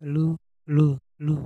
lu lu lu.